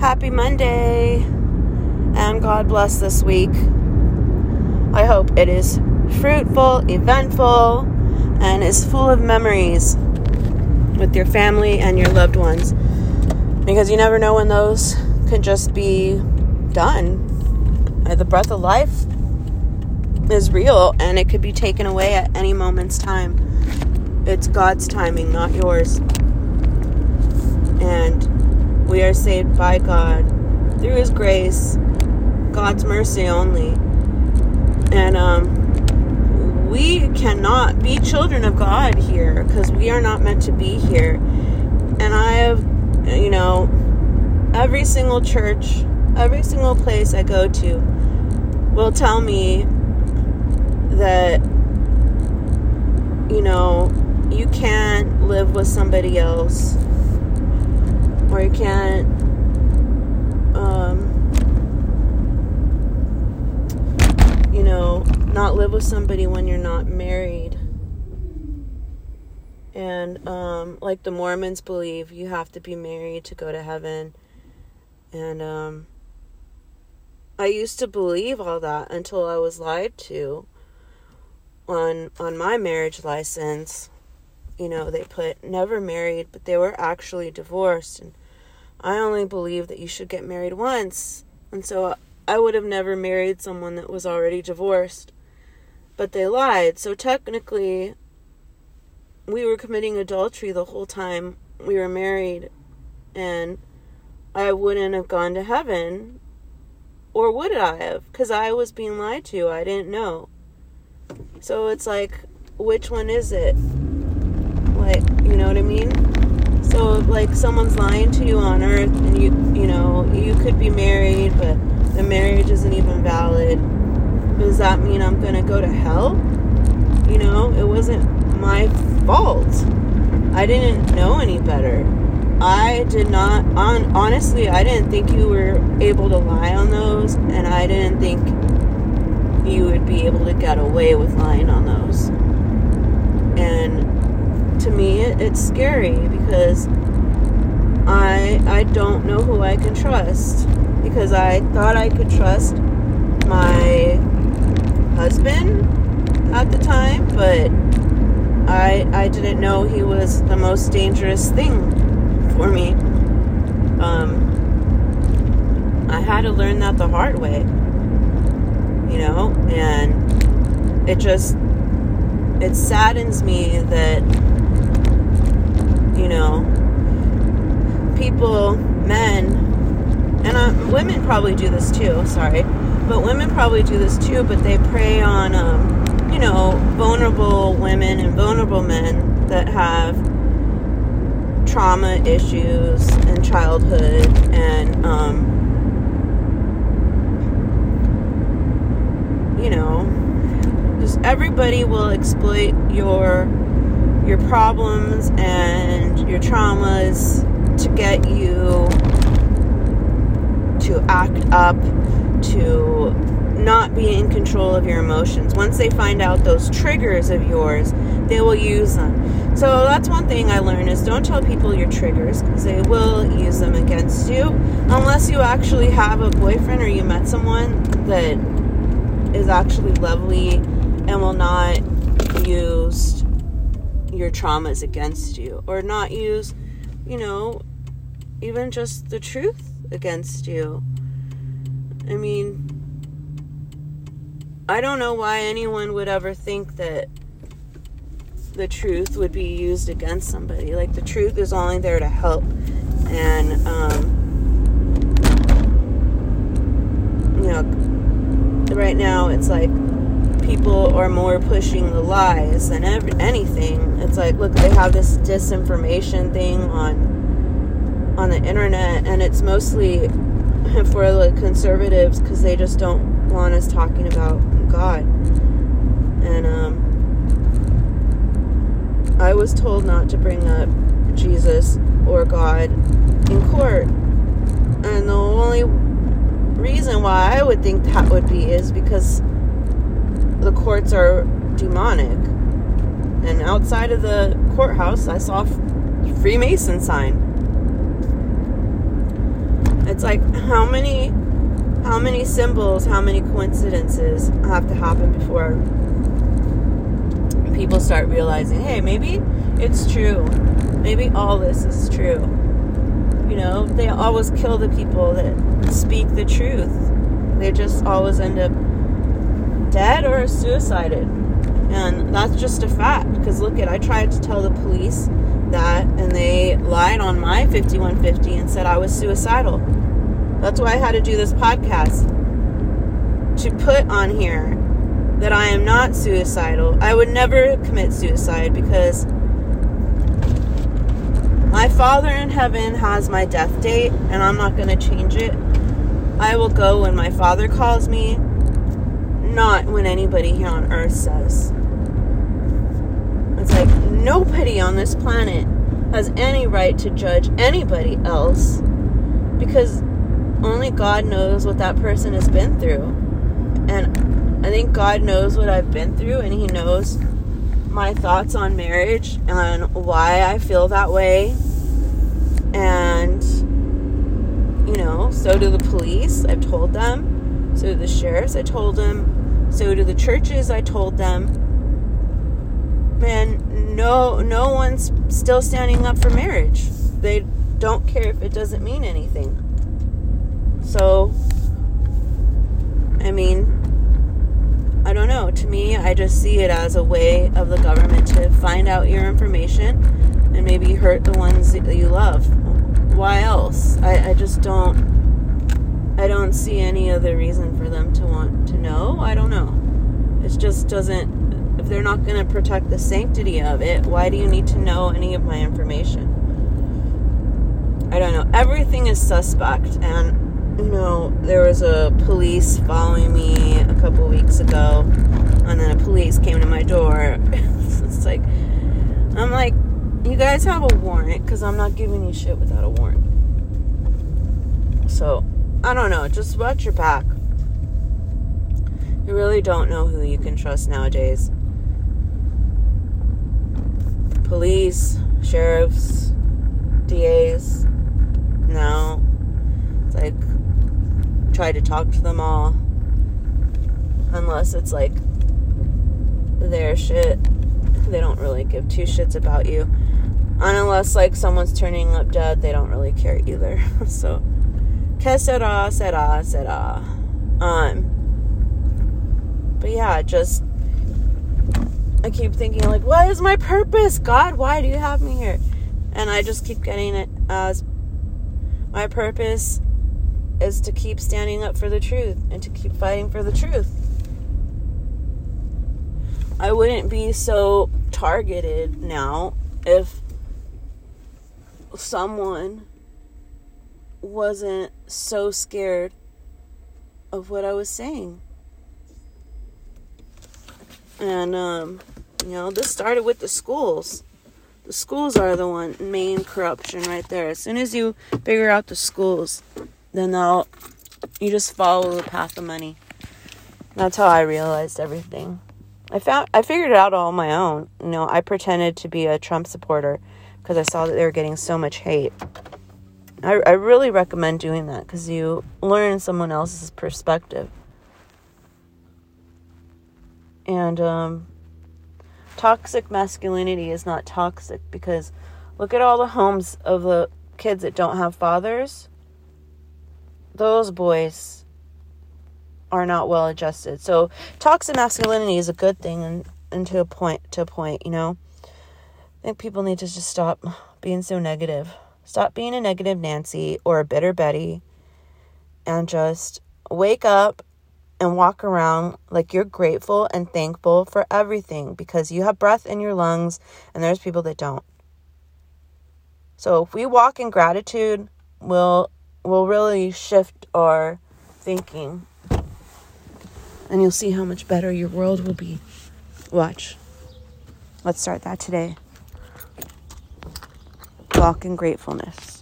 Happy Monday, and God bless this week. I hope it is fruitful, eventful, and is full of memories with your family and your loved ones. Because you never know when those can just be done. Uh, the breath of life is real and it could be taken away at any moment's time. It's God's timing, not yours. And we are saved by God through His grace, God's mercy only. And um, we cannot be children of God here because we are not meant to be here. And I have, you know, every single church, every single place I go to will tell me that, you know, you can't live with somebody else you can't um, you know not live with somebody when you're not married. And um, like the mormons believe you have to be married to go to heaven. And um, i used to believe all that until i was lied to on on my marriage license. You know, they put never married, but they were actually divorced. And I only believe that you should get married once. And so I would have never married someone that was already divorced. But they lied. So technically, we were committing adultery the whole time we were married. And I wouldn't have gone to heaven. Or would I have? Because I was being lied to. I didn't know. So it's like, which one is it? Like, you know what I mean? So, like, someone's lying to you on earth, and you, you know, you could be married, but the marriage isn't even valid. Does that mean I'm gonna go to hell? You know, it wasn't my fault. I didn't know any better. I did not, on honestly, I didn't think you were able to lie on those, and I didn't think you would be able to get away with lying on those. And me it's scary because I I don't know who I can trust because I thought I could trust my husband at the time, but I I didn't know he was the most dangerous thing for me. Um, I had to learn that the hard way, you know, and it just it saddens me that you know, people, men, and uh, women probably do this too, sorry, but women probably do this too, but they prey on, um, you know, vulnerable women and vulnerable men that have trauma issues in childhood and, um, you know, just everybody will exploit your your problems and your traumas to get you to act up, to not be in control of your emotions. Once they find out those triggers of yours, they will use them. So that's one thing I learned is don't tell people your triggers because they will use them against you unless you actually have a boyfriend or you met someone that is actually lovely and will not use your traumas against you or not use, you know, even just the truth against you. I mean, I don't know why anyone would ever think that the truth would be used against somebody. Like, the truth is only there to help. And, um, you know, right now it's like people are more pushing the lies than every, anything. It's like, look, they have this disinformation thing on on the internet, and it's mostly for the conservatives because they just don't want us talking about God. And um, I was told not to bring up Jesus or God in court, and the only reason why I would think that would be is because the courts are demonic. And outside of the courthouse, I saw a Freemason sign. it's like how many how many symbols, how many coincidences have to happen before people start realizing, hey, maybe it's true. Maybe all this is true. You know, they always kill the people that speak the truth. They just always end up dead or suicided. And that's just a fact. Because look at, I tried to tell the police that, and they lied on my 5150 and said I was suicidal. That's why I had to do this podcast to put on here that I am not suicidal. I would never commit suicide because my Father in heaven has my death date and I'm not going to change it. I will go when my Father calls me, not when anybody here on earth says. It's like nobody on this planet has any right to judge anybody else because only God knows what that person has been through. And I think God knows what I've been through and He knows my thoughts on marriage and why I feel that way. And, you know, so do the police. I've told them. So do the sheriffs. I told them. So do the churches. I told them. Man, no, no one's still standing up for marriage. They don't care if it doesn't mean anything. So, I mean, I don't know. To me, I just see it as a way of the government to find out your information and maybe hurt the ones that you love. Why else? I, I just don't. I don't see any other reason for them to want to know. I don't know. It just doesn't. If they're not going to protect the sanctity of it, why do you need to know any of my information? I don't know. Everything is suspect, and you know, there was a police following me a couple weeks ago, and then a police came to my door. it's like, I'm like, you guys have a warrant because I'm not giving you shit without a warrant. So, I don't know. Just watch your back. You really don't know who you can trust nowadays. Police, sheriffs, DAs. No. It's like try to talk to them all. Unless it's like their shit. They don't really give two shits about you. And unless like someone's turning up dead, they don't really care either. so, que sera, sera, sera. Um, but yeah, just I keep thinking like, what is my purpose, God? Why do you have me here? And I just keep getting it as my purpose is to keep standing up for the truth and to keep fighting for the truth. I wouldn't be so targeted now if someone wasn't so scared of what I was saying. And um, you know, this started with the schools. The schools are the one main corruption right there. As soon as you figure out the schools, then they'll you just follow the path of money. That's how I realized everything. I found I figured it out all on my own. You know, I pretended to be a Trump supporter because I saw that they were getting so much hate. I, I really recommend doing that because you learn someone else's perspective. And um, toxic masculinity is not toxic because look at all the homes of the kids that don't have fathers those boys are not well adjusted. So toxic masculinity is a good thing and, and to a point to a point, you know. I think people need to just stop being so negative. Stop being a negative Nancy or a bitter Betty and just wake up and walk around like you're grateful and thankful for everything because you have breath in your lungs and there's people that don't. So if we walk in gratitude, we'll we'll really shift our thinking. And you'll see how much better your world will be. Watch. Let's start that today. Walk in gratefulness.